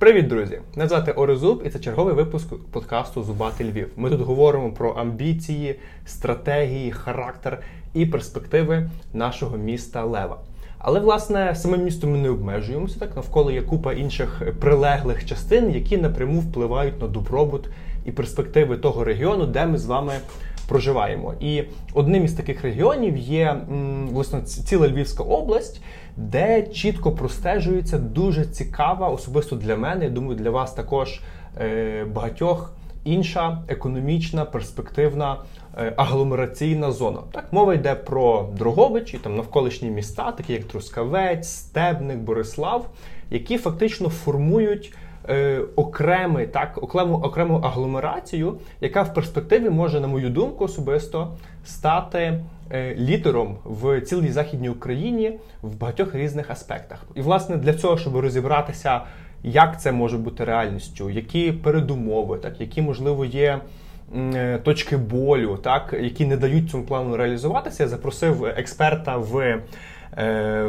Привіт, друзі! Мене звати Орезуб, і це черговий випуск подкасту Зубати Львів. Ми тут говоримо про амбіції, стратегії, характер і перспективи нашого міста Лева. Але власне самим містом ми не обмежуємося. Так навколо є купа інших прилеглих частин, які напряму впливають на добробут і перспективи того регіону, де ми з вами проживаємо. І одним із таких регіонів є власне ціла Львівська область, де чітко простежується дуже цікава, особисто для мене. я Думаю, для вас також е, багатьох. Інша економічна, перспективна е, агломераційна зона. Так, мова йде про Дрогобич і там навколишні міста, такі як Трускавець, Стебник, Борислав, які фактично формують е, окремий, так, окрему окрему агломерацію, яка в перспективі може, на мою думку, особисто стати е, лідером в цілій західній Україні в багатьох різних аспектах. І, власне, для цього, щоб розібратися, як це може бути реальністю, які передумови, так, які можливо є. Е, точки болю, так які не дають цьому плану реалізуватися, я запросив експерта в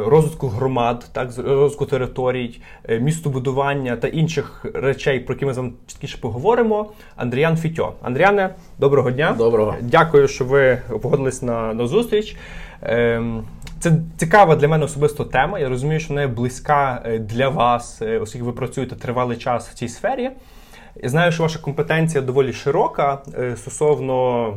розвитку громад, так розвитку територій, е, містобудування та інших речей, про які ми з вами чіткіше поговоримо. Андріан Фітьо. Андріане, доброго дня. Доброго. Дякую, що ви погодились на, на зустріч. Ем, це цікава для мене особисто тема. Я розумію, що вона є близька е, для вас, оскільки ви працюєте тривалий час в цій сфері. Я знаю, що ваша компетенція доволі широка стосовно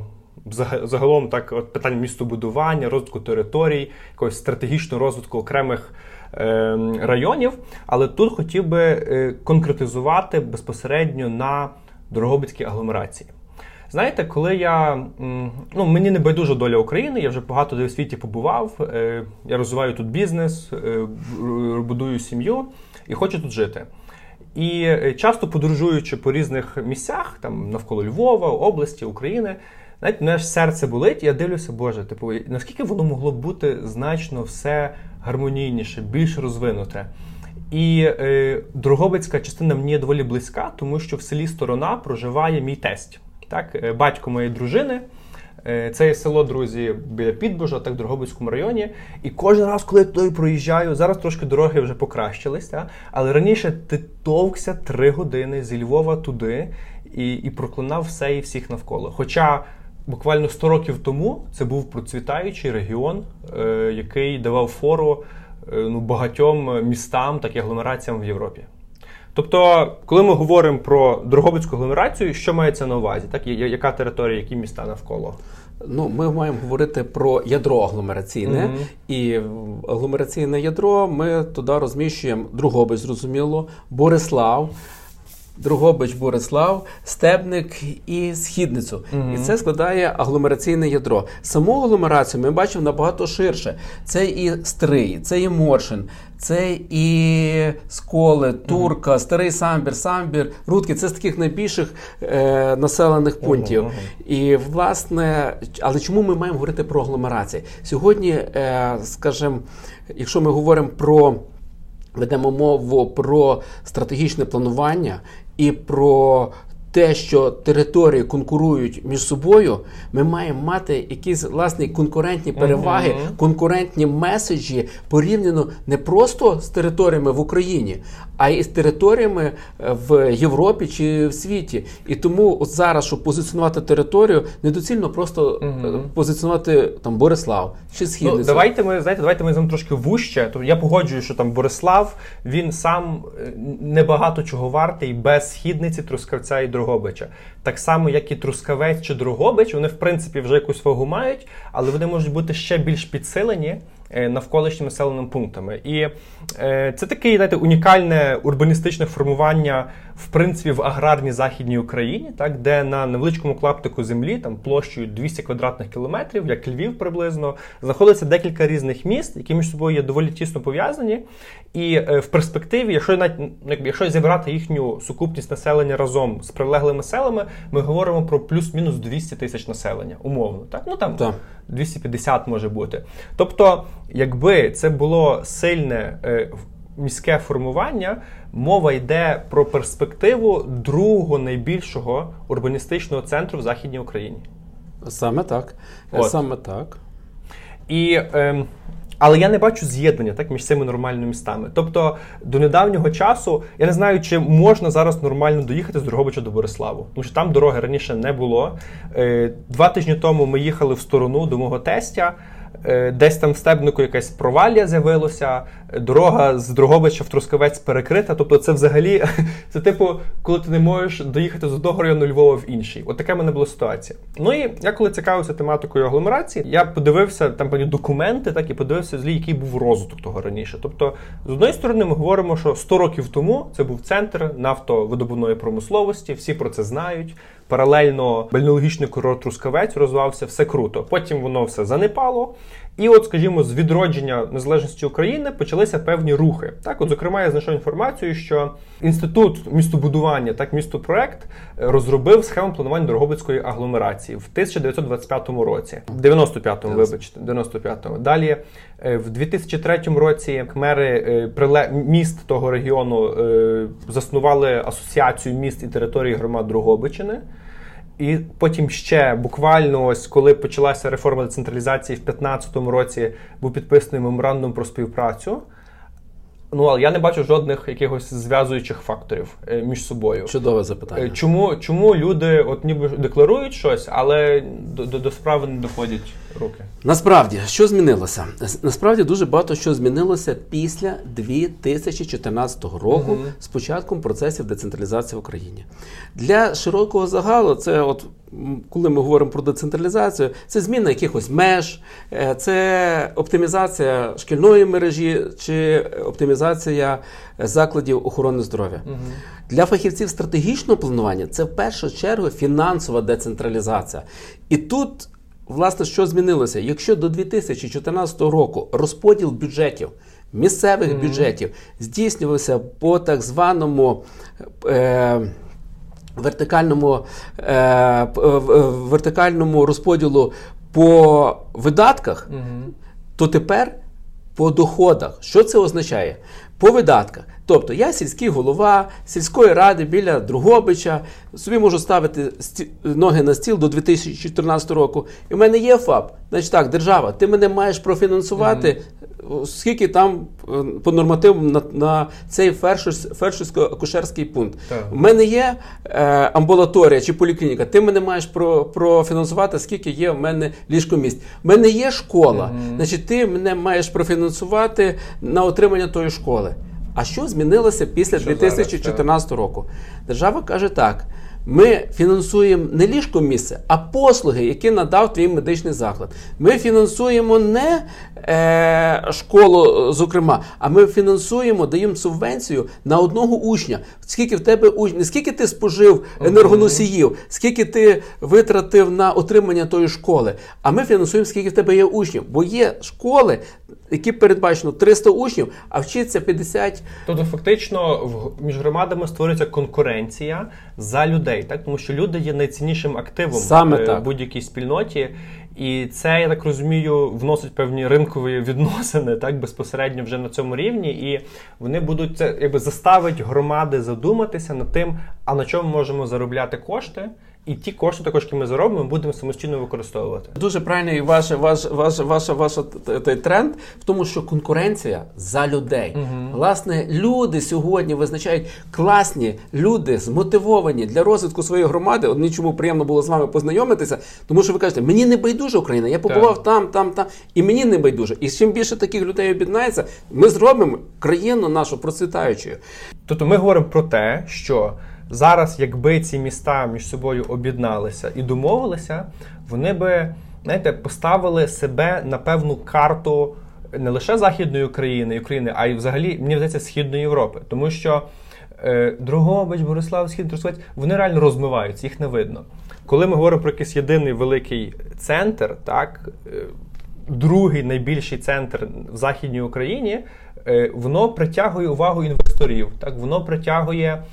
загалом так от питань містобудування, розвитку територій, якогось стратегічного розвитку окремих е, районів. Але тут хотів би е, конкретизувати безпосередньо на Дорогобицькій агломерації. Знаєте, коли я ну мені не байдужа доля України, я вже багато де у світі побував. Е, я розвиваю тут бізнес, е, будую сім'ю і хочу тут жити. І часто подорожуючи по різних місцях, там навколо Львова, області, України, Знаєте, мене ж серце болить, і я дивлюся, Боже, типу, наскільки воно могло бути значно все гармонійніше, більш розвинуте. І е, Дрогобицька частина мені доволі близька, тому що в селі Сторона проживає мій тесть, так, е, батько моєї дружини. Е, це є село, друзі, біля Підбожа, так в Дрогобицькому районі. І кожен раз, коли я туди проїжджаю, зараз трошки дороги вже покращились, але раніше ти товкся три години зі Львова туди і і проклинав все і всіх навколо. Хоча буквально 100 років тому це був процвітаючий регіон, е, який давав фору е, ну, багатьом містам, так і агломераціям в Європі. Тобто, коли ми говоримо про Дрогобицьку агломерацію, що мається на увазі? Так, Яка територія, які міста навколо? Ну, Ми маємо говорити про ядро агломераційне. Mm-hmm. І агломераційне ядро ми туди розміщуємо Другобич, зрозуміло, Борислав. Другобич, Борислав, Стебник і Східницю. mm І це складає агломераційне ядро. Саму агломерацію ми бачимо набагато ширше. Це і Стрий, це і Моршин, це і Сколи, Турка, mm Старий Самбір, Самбір, Рудки це з таких найбільших е, населених пунктів. mm І власне, але чому ми маємо говорити про агломерації? Сьогодні, е, скажімо, якщо ми говоримо про ведемо мову про стратегічне планування і про те, що території конкурують між собою, ми маємо мати якісь власні конкурентні переваги, uh-huh. конкурентні меседжі порівняно не просто з територіями в Україні, а й з територіями е, в Європі чи в світі. І тому от зараз, щоб позиціонувати територію, недоцільно просто uh-huh. позиціонувати там Борислав чи Східницю. Ну, Давайте ми знаєте, давайте ми з трошки вужче. То я погоджую, що там Борислав він сам е, небагато чого вартий без східниці, трускавця і Дрогобича. Так само, як і Трускавець чи Дрогобич, вони в принципі вже якусь вагу мають, але вони можуть бути ще більш підсилені. Е, навколишніми населеними пунктами. І е, це таке знаєте, унікальне урбаністичне формування в принципі в аграрній західній Україні, так де на невеличкому клаптику землі, там площею 200 квадратних кілометрів, як Львів приблизно, знаходиться декілька різних міст, які між собою є доволі тісно пов'язані. І е, в перспективі, якщо навіть якщо зібрати їхню сукупність населення разом з прилеглими селами, ми говоримо про плюс-мінус 200 тисяч населення, умовно. Так, ну там так. 250 може бути. Тобто, якби це було сильне е, міське формування, мова йде про перспективу другого найбільшого урбаністичного центру в Західній Україні. Саме так. От. Саме так. І е, Але я не бачу з'єднання так між цими нормальними містами. Тобто до недавнього часу я не знаю, чи можна зараз нормально доїхати з Дрогобича до Бориславу, тому що там дороги раніше не було. Е, два тижні тому ми їхали в сторону до мого тестя. Е, десь там в стебнику якась провалля з'явилося, дорога з Дрогобича в Трускавець перекрита. Тобто, це взагалі це типу, коли ти не можеш доїхати з одного району Львова в інший. От така в мене була ситуація. Ну і я коли цікавився тематикою агломерації, я подивився там певні документи, так і подивився злі, який був розвиток того раніше. Тобто, з одної сторони, ми говоримо, що 100 років тому це був центр нафтовидобувної промисловості, всі про це знають. Паралельно бальнеологічний курорт Трускавець розвивався, все круто. Потім воно все занепало. І, от, скажімо, з відродження незалежності України почалися певні рухи. Так, от, зокрема, я знайшов інформацію, що інститут містобудування, так містопроект, розробив схему планування Дорогобицької агломерації в 1925 році, в 95-му, вибачте, 95-му. Далі е, в 2003 році мери е, міст того регіону е, заснували асоціацію міст і територій громад Дрогобичини. І потім ще буквально ось коли почалася реформа децентралізації в 2015 році, був підписаний меморандум про співпрацю. Ну, але я не бачу жодних якихось зв'язуючих факторів е, між собою. Чудове запитання. Е, чому чому люди от ніби декларують щось, але до, до, до справи не доходять руки? Насправді, що змінилося? Насправді дуже багато що змінилося після 2014 року угу. з початком процесів децентралізації в Україні. Для широкого загалу це от коли ми говоримо про децентралізацію, це зміна якихось меж, е, це оптимізація шкільної мережі чи оптимізація закладів охорони здоров'я. Угу. Для фахівців стратегічного планування це в першу чергу фінансова децентралізація. І тут, власне, що змінилося? Якщо до 2014 року розподіл бюджетів. Місцевих mm-hmm. бюджетів здійснювався по так званому е, вертикальному е, е, вертикальному розподілу по видатках, угу. то тепер по доходах. Що це означає? По видатках. Тобто я сільський голова сільської ради біля Другобича, собі можу ставити ноги на стіл до 2014 року. І в мене є ФАП. Значить так, держава, ти мене маєш профінансувати скільки там е, по нормативам на на цей фельдшерсько-акушерський пункт. У мене є е, амбулаторія чи поліклініка, ти мене маєш про, профінансувати, скільки є в мене ліжкомість. У мене є школа, mm значить ти мене маєш профінансувати на отримання тої школи. А що змінилося після що 2014 зараз, року? Держава каже так. Ми фінансуємо не ліжко місце, а послуги, які надав твій медичний заклад. Ми фінансуємо не е, школу, зокрема, а ми фінансуємо, даємо субвенцію на одного учня. Скільки в тебе учнів, скільки ти спожив енергоносіїв, скільки ти витратив на отримання тої школи. А ми фінансуємо, скільки в тебе є учнів. Бо є школи, які передбачено 300 учнів, а вчиться 50. Тобто, фактично, між громадами створюється конкуренція за людей, так тому що люди є найціннішим активом Саме в так. будь-якій спільноті. І це, я так розумію, вносить певні ринкові відносини так безпосередньо вже на цьому рівні, і вони будуть це якби заставить громади задуматися над тим, а на чому можемо заробляти кошти. І ті кошти, також які ми заробимо, ми будемо самостійно використовувати. Дуже правильний ваш ваш, ваш, ваш, ваш той тренд в тому, що конкуренція за людей. Угу. Власне, люди сьогодні визначають класні люди, змотивовані для розвитку своєї громади. От нічому приємно було з вами познайомитися, тому що ви кажете, мені не байдуже Україна, я побував так. там, там, там, і мені не байдуже. І чим більше таких людей об'єднається, ми зробимо країну нашу процвітаючою. Тобто ми говоримо про те, що зараз, якби ці міста між собою об'єдналися і домовилися, вони би знаєте, поставили себе на певну карту не лише Західної України, України, а й взагалі, мені здається, Східної Європи. Тому що е, Другобич, Борислав, Схід, Трускавець, вони реально розмиваються, їх не видно. Коли ми говоримо про якийсь єдиний великий центр, так, е, другий найбільший центр в Західній Україні, е, воно притягує увагу інвесторів, так, воно притягує.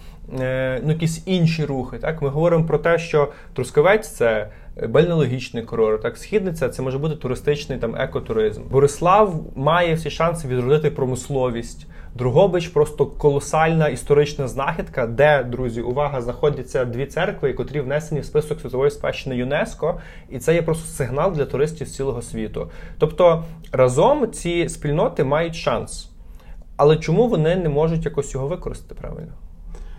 Е, ну, якісь інші рухи. Так? Ми говоримо про те, що Трускавець це бальнеологічний курорт. Так, східниця це може бути туристичний там екотуризм. Борислав має всі шанси відродити промисловість. Другобич просто колосальна історична знахідка, де, друзі, увага, знаходяться дві церкви, котрі внесені в список світової спадщини ЮНЕСКО, і це є просто сигнал для туристів з цілого світу. Тобто разом ці спільноти мають шанс. Але чому вони не можуть якось його використати правильно?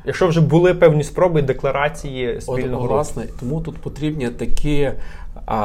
Якщо вже були певні спроби декларації спільного От, власне, тому тут потрібні такі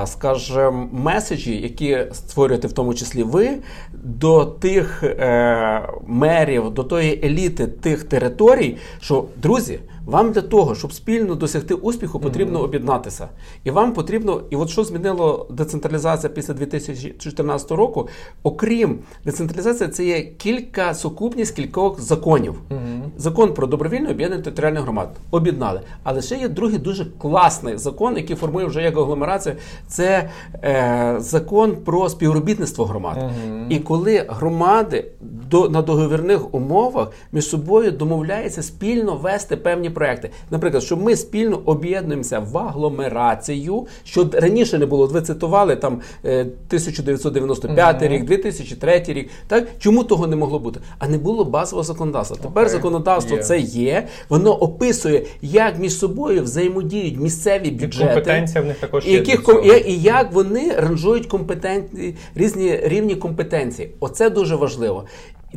скажімо, меседжі, які створюєте в тому числі ви, до тих е, мерів, до тої еліти тих територій, що друзі. Вам для того, щоб спільно досягти успіху, потрібно mm-hmm. об'єднатися. І вам потрібно, і от що змінило децентралізація після 2014 року, окрім децентралізації, це є кілька сукупність кількох законів. Mm-hmm. Закон про добровільне об'єднання територіальних громад об'єднали. Але ще є другий дуже класний закон, який формує вже як агломерація. Це е, закон про співробітництво громад. Mm-hmm. І коли громади до на договірних умовах між собою домовляються спільно вести певні проекти. Наприклад, що ми спільно об'єднуємося в агломерацію, що раніше не було. Ви цитували там 1995 uh-huh. рік, 2003 рік. Так чому того не могло бути? А не було базового законодавства. Тепер okay. законодавство yeah. це є. Воно описує, як між собою взаємодіють місцеві бюджети, компетенція в них також є яких і як вони ранжують компетенції різні рівні компетенції. Оце дуже важливо.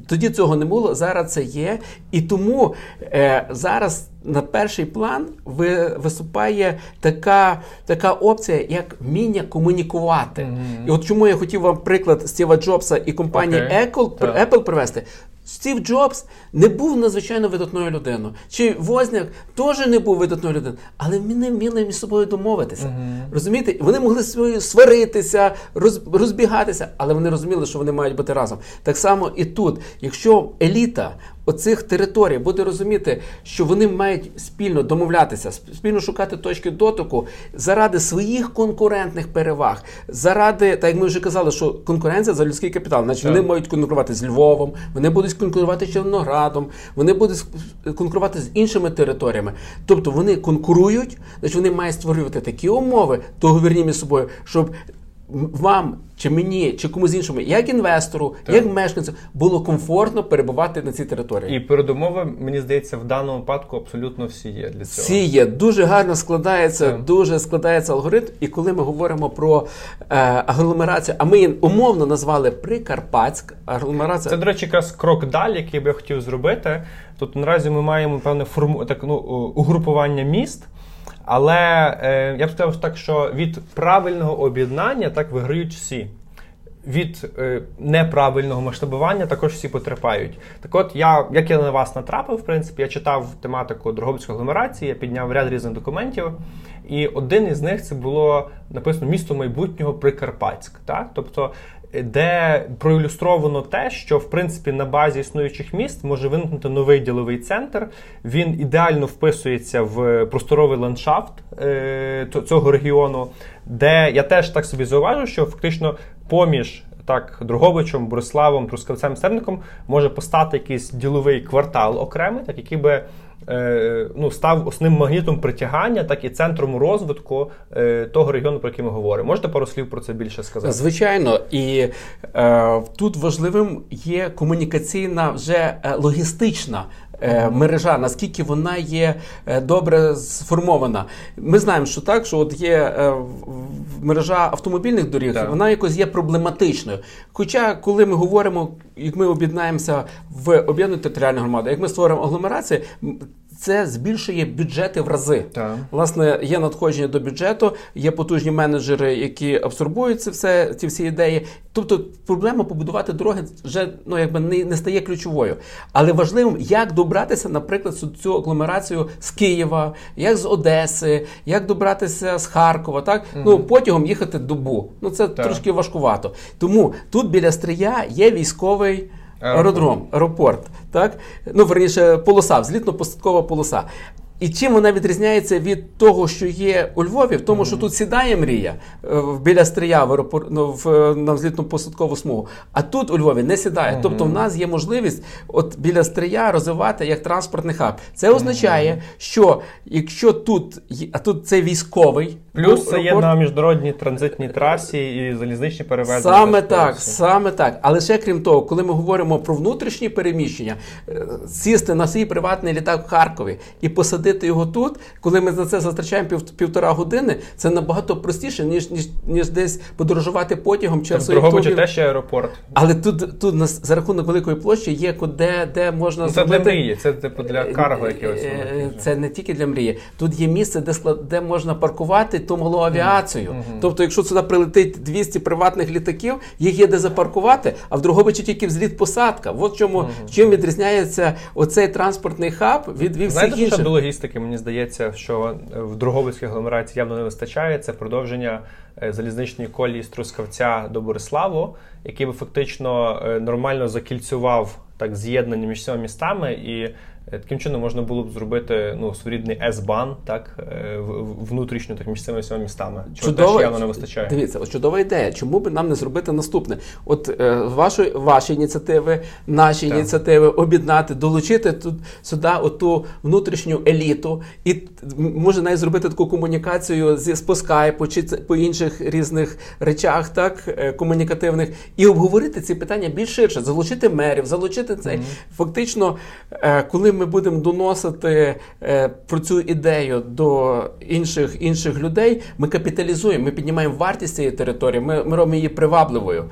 Тоді цього не було, зараз це є. І тому е, зараз на перший план ви, виступає така така опція, як вміння комунікувати. Mm-hmm. І от чому я хотів вам приклад Стіва Джобса і компанії okay. Apple, Apple привести. Стів Джобс не був надзвичайно видатною людиною. Чи Возняк теж не був видатною людиною, але вони вміли між собою домовитися. Uh-huh. Розумієте? Вони могли свої сваритися, роз, розбігатися, але вони розуміли, що вони мають бути разом. Так само і тут, якщо еліта оцих територій. Буде розуміти, що вони мають спільно домовлятися, спільно шукати точки дотику заради своїх конкурентних переваг, заради, так як ми вже казали, що конкуренція за людський капітал, значить вони мають конкурувати з Львовом, вони будуть конкурувати з Червоноградом, вони будуть конкурувати з іншими територіями. Тобто вони конкурують, значить вони мають створювати такі умови, договірні між собою, щоб вам чи мені, чи комусь іншому, як інвестору, так. як мешканцю, було комфортно перебувати на цій території. І передумови, мені здається, в даному випадку абсолютно всі є для цього. Всі є. Дуже гарно складається, так. дуже складається алгоритм. І коли ми говоримо про е, агломерацію, а ми її умовно назвали Прикарпатськ агломерація. Це, до речі, якраз крок далі, який би я хотів зробити. Тут наразі ми маємо певне форму так, ну, угрупування міст. Але е, я б сказав так, що від правильного об'єднання так виграють всі. Від е, неправильного масштабування також всі потерпають. Так от, я, як я на вас натрапив, в принципі, я читав тематику Дрогобицької агломерації, я підняв ряд різних документів, і один із них це було написано місто майбутнього Прикарпатськ. Так? Тобто де проілюстровано те, що в принципі на базі існуючих міст може виникнути новий діловий центр. Він ідеально вписується в просторовий ландшафт е, цього регіону, де я теж так собі зауважу, що фактично поміж. Так, Друговичем, Бориславом, Трускавцем, Стерником може постати якийсь діловий квартал окремий, так який би ну, став основним магнітом притягання, так і центром розвитку е, того регіону, про який ми говоримо. Можете пару слів про це більше сказати? Звичайно, і е, тут важливим є комунікаційна вже е, логістична. Мережа, наскільки вона є добре сформована. Ми знаємо, що так, що от є мережа автомобільних доріг, так. вона якось є проблематичною. Хоча, коли ми говоримо, як ми об'єднаємося в об'єднану територіальну громаду, як ми створимо агломерації, це збільшує бюджети в рази. Так. Власне, є надходження до бюджету, є потужні менеджери, які абсорбують це все, ці всі ідеї. Тобто, проблема побудувати дороги вже ну якби не, не стає ключовою. Але важливим, як добратися, наприклад, цю агломерацію з Києва, як з Одеси, як добратися з Харкова, так угу. ну потягом їхати добу. Ну це так. трошки важкувато. Тому тут біля Стрия є військовий. Аеродром, аеропорт, так? Ну, верніше, полоса, взлітно-посадкова полоса. І чим вона відрізняється від того, що є у Львові, в тому, що тут сідає мрія е, біля стрия в аеропорт, ну, в, е, на взлітну посадкову смугу, а тут у Львові не сідає. Тобто в нас є можливість от біля стрия розвивати як транспортний хаб. Це означає, що якщо тут а тут це військовий плюс це є на міжнародній транзитній трасі і залізничні перевезення. Саме так, саме так. Але ще крім того, коли ми говоримо про внутрішні переміщення, е, сісти на свій приватний літак в Харкові і посадити посадити його тут, коли ми за це затрачаємо пів, півтора години, це набагато простіше, ніж ніж, ніж десь подорожувати потягом В Дрогобичі теж є аеропорт. Але тут тут на, за рахунок великої площі є де де можна ну, Це зробити... для мрії, це типу для карго якогось. Е, це не тільки для мрії. Тут є місце, де де можна паркувати ту малу авіацію. Mm-hmm. Тобто, якщо сюди прилетить 200 приватних літаків, їх є де запаркувати, а в Дрогобичі тільки взліт посадка. От чому mm-hmm. чим відрізняється оцей транспортний хаб від від всіх інших логістики, мені здається, що в Друговицькій агломерації явно не вистачає. Це продовження е, залізничної колії з Трускавця до Бориславу, який би фактично е, нормально закільцював так з'єднання між цими містами і Е, таким чином можна було б зробити ну, своєрідний С-бан так, е, внутрішньо так, між цими всіма містами. Чого чудова, теж явно не вистачає. Дивіться, чудова ідея. Чому б нам не зробити наступне? От е, ваші, ваші ініціативи, наші так. ініціативи об'єднати, долучити тут сюди оту внутрішню еліту, і може навіть зробити таку комунікацію зі по скайпу чи по інших різних речах, так е, комунікативних, і обговорити ці питання більш ширше, залучити мерів, залучити цей. Mm-hmm. Фактично, е, коли ми будемо доносити е, про цю ідею до інших інших людей, ми капіталізуємо, ми піднімаємо вартість цієї території, ми, ми робимо її привабливою.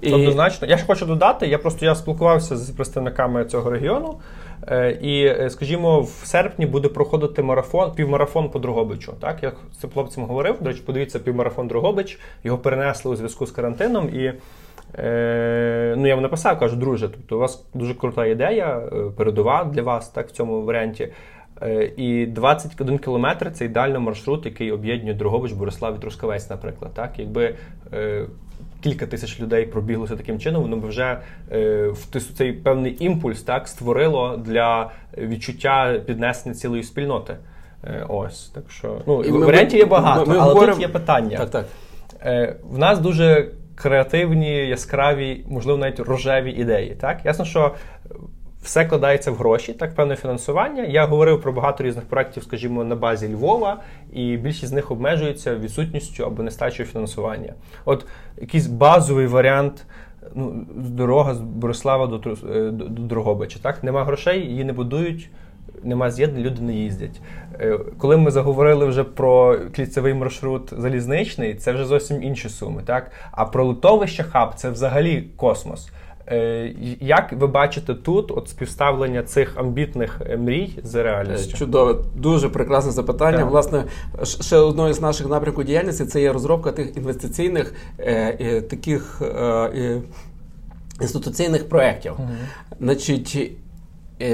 І... Однозначно, я ж хочу додати. Я просто я спілкувався з представниками цього регіону, е, і, е, скажімо, в серпні буде проходити марафон, півмарафон по Другобичу. Так, я з цим хлопцем говорив. До речі, подивіться, півмарафон Другобич. Його перенесли у зв'язку з карантином. І Е, Ну, я вам написав, кажу, друже, тобто у вас дуже крута ідея, е, передова для вас так, в цьому варіанті. Е, і 21 кілометр це ідеальний маршрут, який об'єднує Дрогобич, Борислав і Трускавець, наприклад. Так? Якби е, кілька тисяч людей пробіглося таким чином, воно б вже е, в цей певний імпульс так, створило для відчуття піднесення цілої спільноти. Е, ось, так що ну, Варіантів є багато, ми, ми але говоримо... тут є питання. Так, так. Е, В нас дуже креативні, яскраві, можливо, навіть рожеві ідеї. Так, ясно, що все кладається в гроші, так, певне фінансування. Я говорив про багато різних проєктів, скажімо, на базі Львова, і більшість з них обмежується відсутністю або нестачою фінансування. От якийсь базовий варіант. Ну, дорога з Борислава до е, до, до Дрогобича. Так, нема грошей, її не будують нема з'єднань, люди не їздять. Е, коли ми заговорили вже про кліцевий маршрут залізничний, це вже зовсім інші суми. Так? А про литовище хаб це взагалі космос. Е, як ви бачите тут от співставлення цих амбітних е, мрій з реальністю? Чудове, дуже прекрасне запитання. Так. Власне, ще одною з наших напрямків діяльності це є розробка тих інвестиційних е, таких е, інституційних проєктів. Угу. Значить, Е,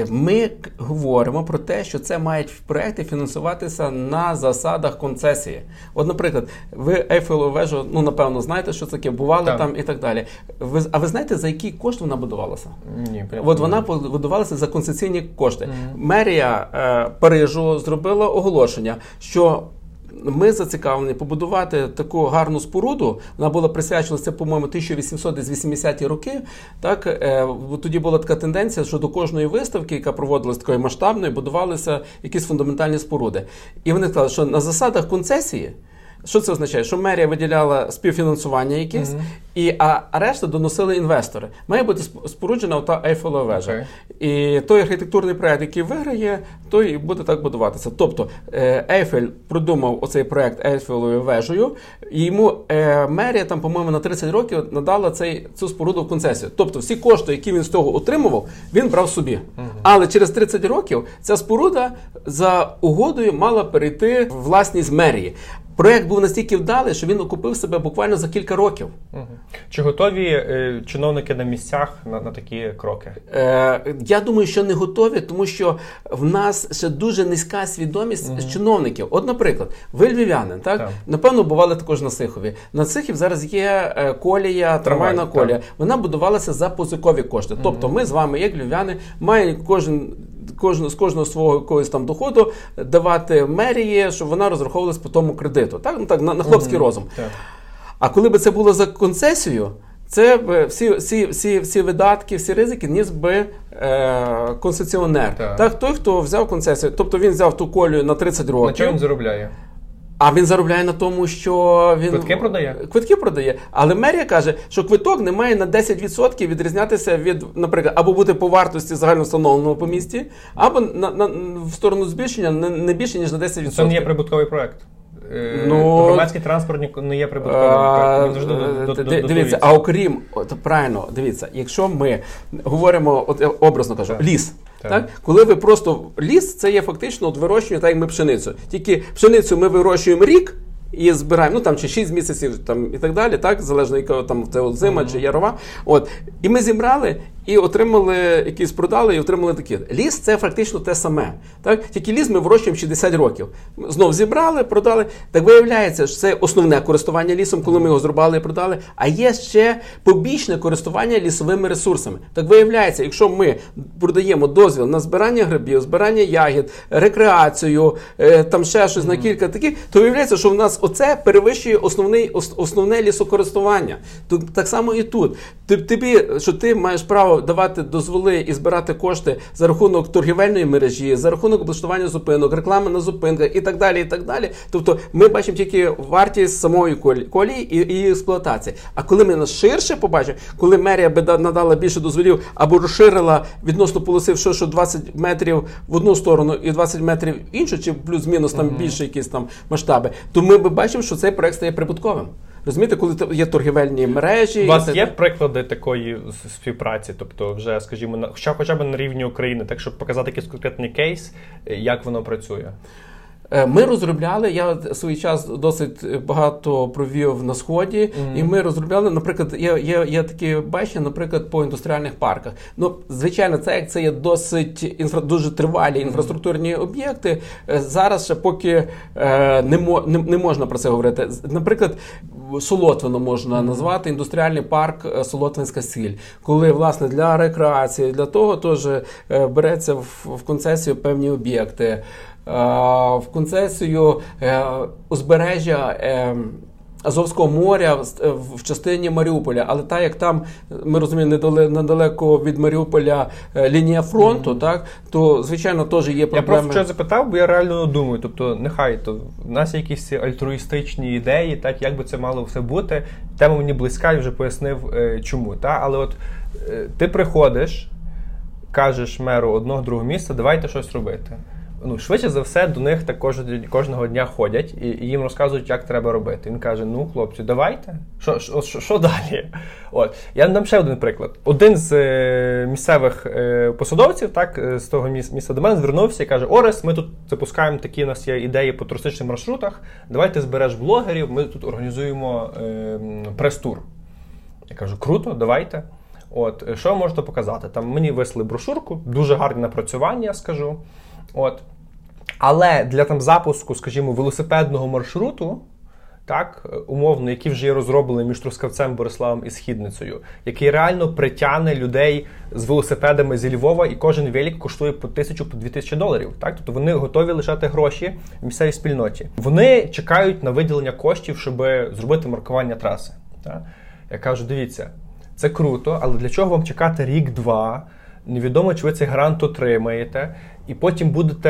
ми говоримо про те, що це мають проекти фінансуватися на засадах концесії. От, наприклад, ви Ейфелеву вежу, ну напевно, знаєте, що це таке, бували так. там і так далі. Ви, А ви знаєте, за який кошт вона будувалася? Ні, От вона будувалася за концесійні кошти. Угу. Мерія е, Парижу зробила оголошення, що ми зацікавлені побудувати таку гарну споруду. Вона була присвячена це, по-моєму, 1880-ті роки. Так е, тоді була така тенденція, що до кожної виставки, яка проводилась такої масштабної, будувалися якісь фундаментальні споруди. І вони сказали, що на засадах концесії. Що це означає? Що мерія виділяла співфінансування якесь, mm-hmm. і а решта доносили інвестори. Має бути споруджена та Ейфелева вежа. Okay. І той архітектурний проект, який виграє, той буде так будуватися. Тобто е, Ейфель продумав оцей проект Ейфелевою вежею, і йому е, мерія там, по-моєму, на 30 років надала цей цю споруду в концесію. Тобто, всі кошти, які він з того отримував, він брав собі. Mm-hmm. Але через 30 років ця споруда за угодою мала перейти в власність мерії. Проект був настільки вдалий, що він окупив себе буквально за кілька років. Чи готові е, чиновники на місцях на на такі кроки? Е, Я думаю, що не готові, тому що в нас ще дуже низька свідомість угу. чиновників. От, наприклад, ви львів'янин, так? так напевно, бували також на Сихові. На Сихів зараз є е, колія, трамвайна колія. Так. Вона будувалася за позикові кошти. Угу. Тобто, ми з вами, як львів'яни, маємо кожен кожного з кожного свого якогось там доходу давати мерії, щоб вона розраховувалась по тому кредиту. Так, ну так на, на хлопський угу, розум. Так. А коли би це було за концесію, це б всі всі, всі, всі видатки, всі ризики ніс би е, концесіонер. Так. так, той, хто взяв концесію, тобто він взяв ту колію на 30 років. На чому він заробляє? А він заробляє на тому, що він квитки продає. Квитки продає. Але мерія каже, що квиток не має на 10% відрізнятися від, наприклад, або бути по вартості загально встановленого по місті, або на, на в сторону збільшення не, не більше ніж на 10%. Це не є прибутковий проект. Е, ну, Громадський транспорт не є прибутковим. Дивіться, а окрім от, правильно, дивіться, якщо ми говоримо, от я образно кажу, так. ліс. Так. так. Коли ви просто ліс, це є фактично от вирощування, так як ми пшеницю. Тільки пшеницю ми вирощуємо рік і збираємо, ну там чи 6 місяців там і так далі, так, залежно якого там це зима mm-hmm. чи ярова. От. І ми зібрали і отримали якісь продали, і отримали такі. Ліс це фактично те саме. Так? Тільки ліс ми вирощуємо 60 років. Знов зібрали, продали. Так виявляється, що це основне користування лісом, коли ми його зрубали і продали. А є ще побічне користування лісовими ресурсами. Так виявляється, якщо ми продаємо дозвіл на збирання грибів, збирання ягід, рекреацію, е, там ще щось на кілька таких, то виявляється, що в нас оце перевищує основний, основне лісокористування. Так само і тут. Тобі, що ти маєш право давати дозволи і збирати кошти за рахунок торгівельної мережі, за рахунок облаштування зупинок, реклами на зупинках і так далі. і так далі. Тобто ми бачимо тільки вартість самої колії і і експлуатації. А коли ми нас ширше побачимо, коли мерія би надала більше дозволів або розширила відносно полоси, що, що 20 метрів в одну сторону і 20 метрів в іншу, чи плюс-мінус там більше якісь там масштаби, то ми би бачимо, що цей проект стає прибутковим. Розумієте, коли є торгівельні мережі, у вас є приклади такої співпраці, тобто, вже, скажімо, на хоча, хоча б на рівні України, так щоб показати якийсь конкретний кейс, як воно працює. Е, ми розробляли. Я свій час досить багато провів на сході, mm-hmm. і ми розробляли, наприклад, є є, є такі бачення, наприклад, по індустріальних парках. Ну, звичайно, це як це є досить інфра дуже тривалі інфраструктурні об'єкти. Е, зараз ще поки е, не, мо, не, не можна про це говорити. Наприклад, Солотвино можна назвати індустріальний парк е, Солотвинська сіль, коли власне для рекреації, для того теж береться в, в концесію певні об'єкти. В концесію е, узбережжя е, Азовського моря в частині Маріуполя, але так як там ми розуміємо недалеко від Маріуполя е, лінія фронту, mm-hmm. так то звичайно теж є проблеми. Я просто що запитав, бо я реально думаю. Тобто, нехай то в нас є якісь альтруїстичні ідеї, так як би це мало все бути. Тема мені близька і вже пояснив, чому. Так? Але от ти приходиш, кажеш меру одного другого місця, давайте щось робити ну, швидше за все до них так кожного дня ходять і, і їм розказують, як треба робити. Він каже: Ну, хлопці, давайте. Що далі? От я дам ще один приклад. Один з е, місцевих е, посадовців, так, е, з того місця до мене звернувся і каже: Орес, ми тут запускаємо такі у нас є ідеї по туристичних маршрутах. Давайте збереш блогерів, ми тут організуємо е, прес-тур. Я кажу, круто, давайте. От, що можете показати? Там мені висли брошурку, дуже гарні напрацювання, скажу. От. Але для там запуску, скажімо, велосипедного маршруту, так, умовно, який вже є розроблений між Трускавцем, Бориславом і Східницею, який реально притягне людей з велосипедами зі Львова, і кожен велик коштує по тисячу по дві тисячі доларів. Так, тобто вони готові лишати гроші в місцевій спільноті. Вони чекають на виділення коштів, щоб зробити маркування траси. Так? Я кажу: дивіться, це круто, але для чого вам чекати рік-два? Невідомо, чи ви цей грант отримаєте і потім будете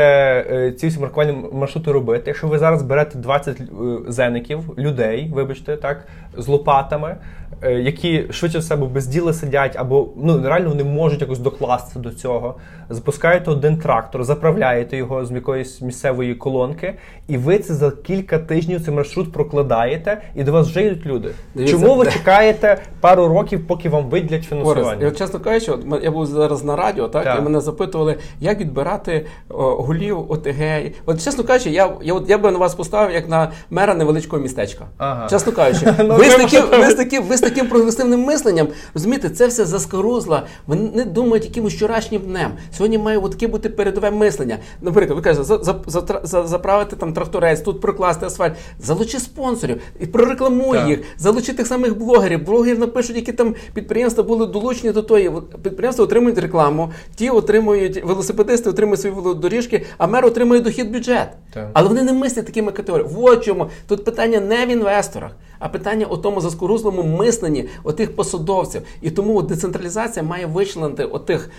е, ці всі маркувальні маршрути робити. Якщо ви зараз берете 20 е, зеників, людей, вибачте, так, з лопатами, е, які швидше себе без діла сидять, або ну реально вони можуть якось докластися до цього. Запускаєте один трактор, заправляєте його з якоїсь місцевої колонки, і ви це за кілька тижнів цей маршрут прокладаєте, і до вас вже йдуть люди. Дивіться, Чому ви чекаєте пару років, поки вам виділять фінансування? Я чесно кажучи, от я був зараз на радіо, так, так. і мене запитували, як відбирати голів ОТГ. От чесно кажучи, я я, от, я би на вас поставив як на мера невеличкого містечка. Ага. Чесно кажучи, ну, ви з таким ви з таким, ви з таким прогресивним мисленням розумієте, це все заскорузла. Вони думають якимось вчорашнім днем. Сьогодні має таке бути передове мислення. Наприклад, ви кажете, за, за, за, за, заправити там тракторець, тут прокласти асфальт, залучи спонсорів і прорекламуй так. їх, залучи тих самих блогерів. Блогери напишуть, які там підприємства були долучені до тої. Підприємства отримують рекламу, ті отримують велосипедисти, отримують свої доріжки, а мер отримує дохід бюджет. Так. Але вони не мислять такими категоріями. В чому тут питання не в інвесторах, а питання у тому заскорузлому мисленні отих посадовців. І тому децентралізація має вичленити отих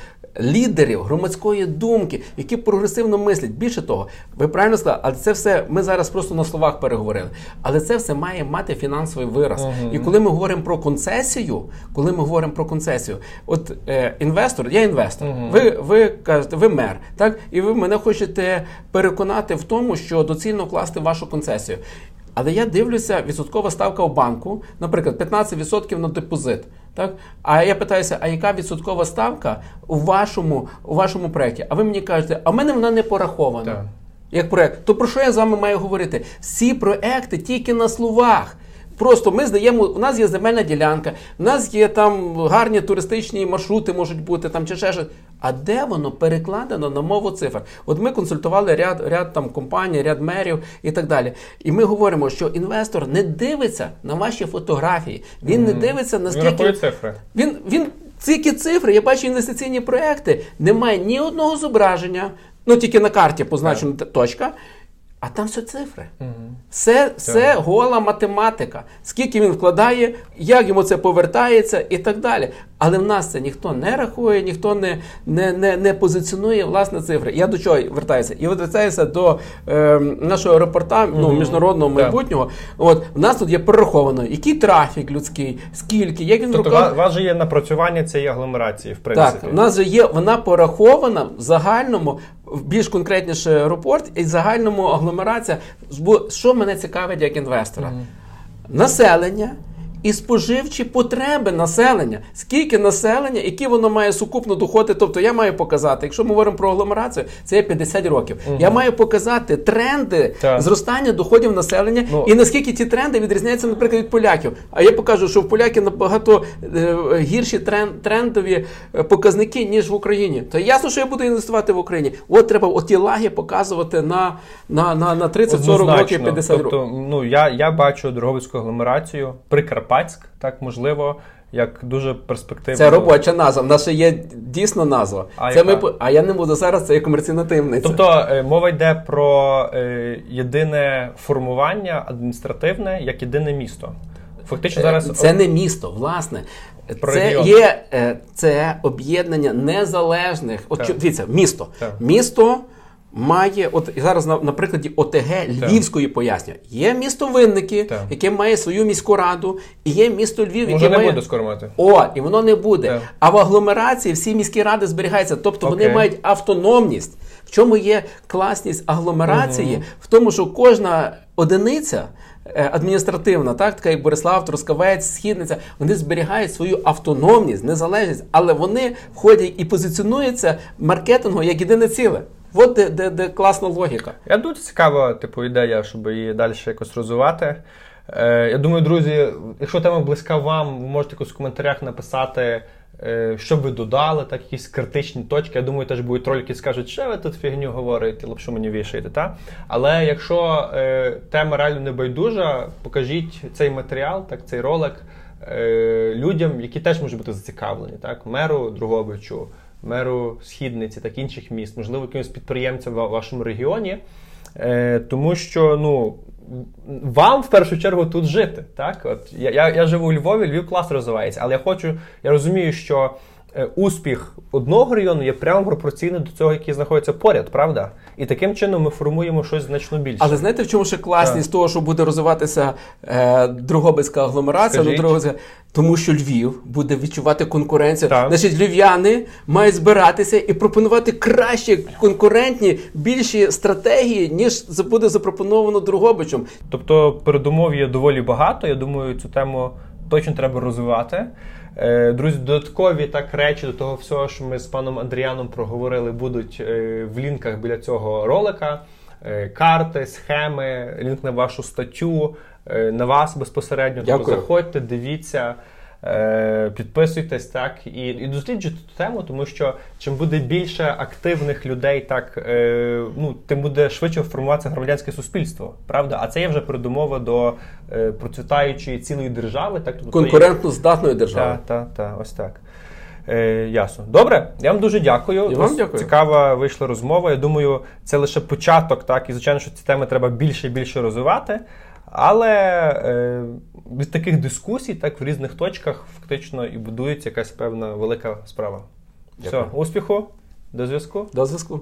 лідерів громадської думки, які прогресивно мислять. Більше того, ви правильно сказали, але це все ми зараз просто на словах переговорили. Але це все має мати фінансовий вираз. Uh-huh. І коли ми говоримо про концесію, коли ми говоримо про концесію, от е, інвестор, я інвестор, uh-huh. ви ви кажете, ви мер, так і ви мене хочете переконати в тому, що доцільно класти вашу концесію. Але я дивлюся, відсоткова ставка в банку, наприклад, 15% на депозит. Так? А я питаюся, а яка відсоткова ставка у вашому у вашому проєкті? А ви мені кажете, а в мене вона не порахована. Так. Як проєкт. То про що я з вами маю говорити? Всі проекти тільки на словах. Просто ми здаємо, у нас є земельна ділянка, у нас є там гарні туристичні маршрути, можуть бути там чи ще щось. А де воно перекладено на мову цифр? От ми консультували ряд ряд там компаній, ряд мерів і так далі. І ми говоримо, що інвестор не дивиться на ваші фотографії. Він mm-hmm. не дивиться на скільки він цифри. Він він тільки цифри. Я бачу інвестиційні проекти. Немає ні одного зображення, ну тільки на карті позначена yeah. точка. А там все цифри. Угу. Все все гола математика. Скільки він вкладає, як йому це повертається і так далі. Але в нас це ніхто не рахує, ніхто не не, не, не позиціонує власне цифри. Я до чого вертаюся? І вертаюся до е, нашого репорта ну, міжнародного майбутнього. От в нас тут є прораховано, який трафік людський, скільки, як він Тобто рукав... у вас же є напрацювання цієї агломерації, в принципі. Так, у нас же є, вона порахована в загальному більш конкретніше аеропорт і загальному агломерація. Що мене цікавить як інвестора? Населення і споживчі потреби населення. Скільки населення, які воно має сукупно доходи. Тобто я маю показати, якщо ми говоримо про агломерацію, це є 50 років. Угу. Я маю показати тренди так. зростання доходів населення ну. і наскільки ці тренди відрізняються, наприклад, від поляків. А я покажу, що в поляків набагато е, гірші тренд, трендові е, показники, ніж в Україні. То ясно, що я буду інвестувати в Україні. От треба оті лаги показувати на на, на, на 30-40 років 50 тобто, років. Ну я я бачу Дроговицьку агломерацію при Карпатськ, так можливо, як дуже перспективно. Це робоча назва. В нас ще є дійсно назва. А це ми а я не буду зараз. Це є комерційна таємниця. Тобто е, мова йде про е, єдине формування адміністративне як єдине місто. Фактично е, зараз це не місто, власне. Про це регіон. є це об'єднання незалежних. От дивіться, місто. Так. Місто має, от зараз на, на прикладі ОТГ Львівської так. пояснюю. Є місто Винники, так. яке має свою міську раду, і є місто Львів, яке не має... буде скоро мати. О, і воно не буде. Так. А в агломерації всі міські ради зберігаються. Тобто Окей. вони мають автономність. В чому є класність агломерації? Угу. В тому, що кожна одиниця. Е, адміністративна, так, така як Борислав, Трускавець, Східниця, вони зберігають свою автономність, незалежність, але вони входять і позиціонуються маркетингу як єдине ціле. От де, де, де класна логіка. Я дуже цікава, типу, ідея, щоб її далі якось розвивати. Е, Я думаю, друзі, якщо тема близька вам, ви можете якось в коментарях написати, е, що ви додали, так, якісь критичні точки. Я думаю, теж будуть ролики, скажуть, що ви тут фігню говорите, лапшу мені вішаєте. Та? Але якщо е, тема реально не байдужа, покажіть цей матеріал, так, цей ролик е, людям, які теж можуть бути зацікавлені, так, меру Другобичу меру східниці, так інших міст, можливо, якимось підприємцям в вашому регіоні. Е, Тому що ну, вам в першу чергу тут жити. Так? От Я я, я живу у Львові, Львів клас розвивається, але я хочу, я розумію, що успіх одного району є прямо пропорційний до цього, який знаходиться поряд, правда? І таким чином ми формуємо щось значно більше. Але знаєте, в чому ще класність того, що буде розвиватися е, Другобицька агломерація? Ну, Другобицька, тому що Львів буде відчувати конкуренцію. Так. Значить, львів'яни мають збиратися і пропонувати кращі конкурентні, більші стратегії, ніж буде запропоновано Другобичем. Тобто передумов є доволі багато. Я думаю, цю тему точно треба розвивати. Е, друзі, додаткові так речі до того всього, що ми з паном Андріаном проговорили, будуть е, в лінках біля цього ролика. Е, карти, схеми, лінк на вашу статтю, на вас безпосередньо. Тому заходьте, дивіться. Е, підписуйтесь так і і досліджуйте ту тему, тому що чим буде більше активних людей, так е, ну тим буде швидше формуватися громадянське суспільство. Правда, а це є вже передумова до е, процвітаючої цілої держави, так конкурентно здатної держави. Так, так, так, ось так. Е, Ясно. Добре, я вам дуже дякую. І вам дякую. Цікава вийшла розмова. Я думаю, це лише початок, так, і звичайно, що ці теми треба більше і більше розвивати. Але е, від таких дискусій, так в різних точках, фактично і будується якась певна велика справа. Дякую. Все, успіху, до зв'язку. До зв'язку.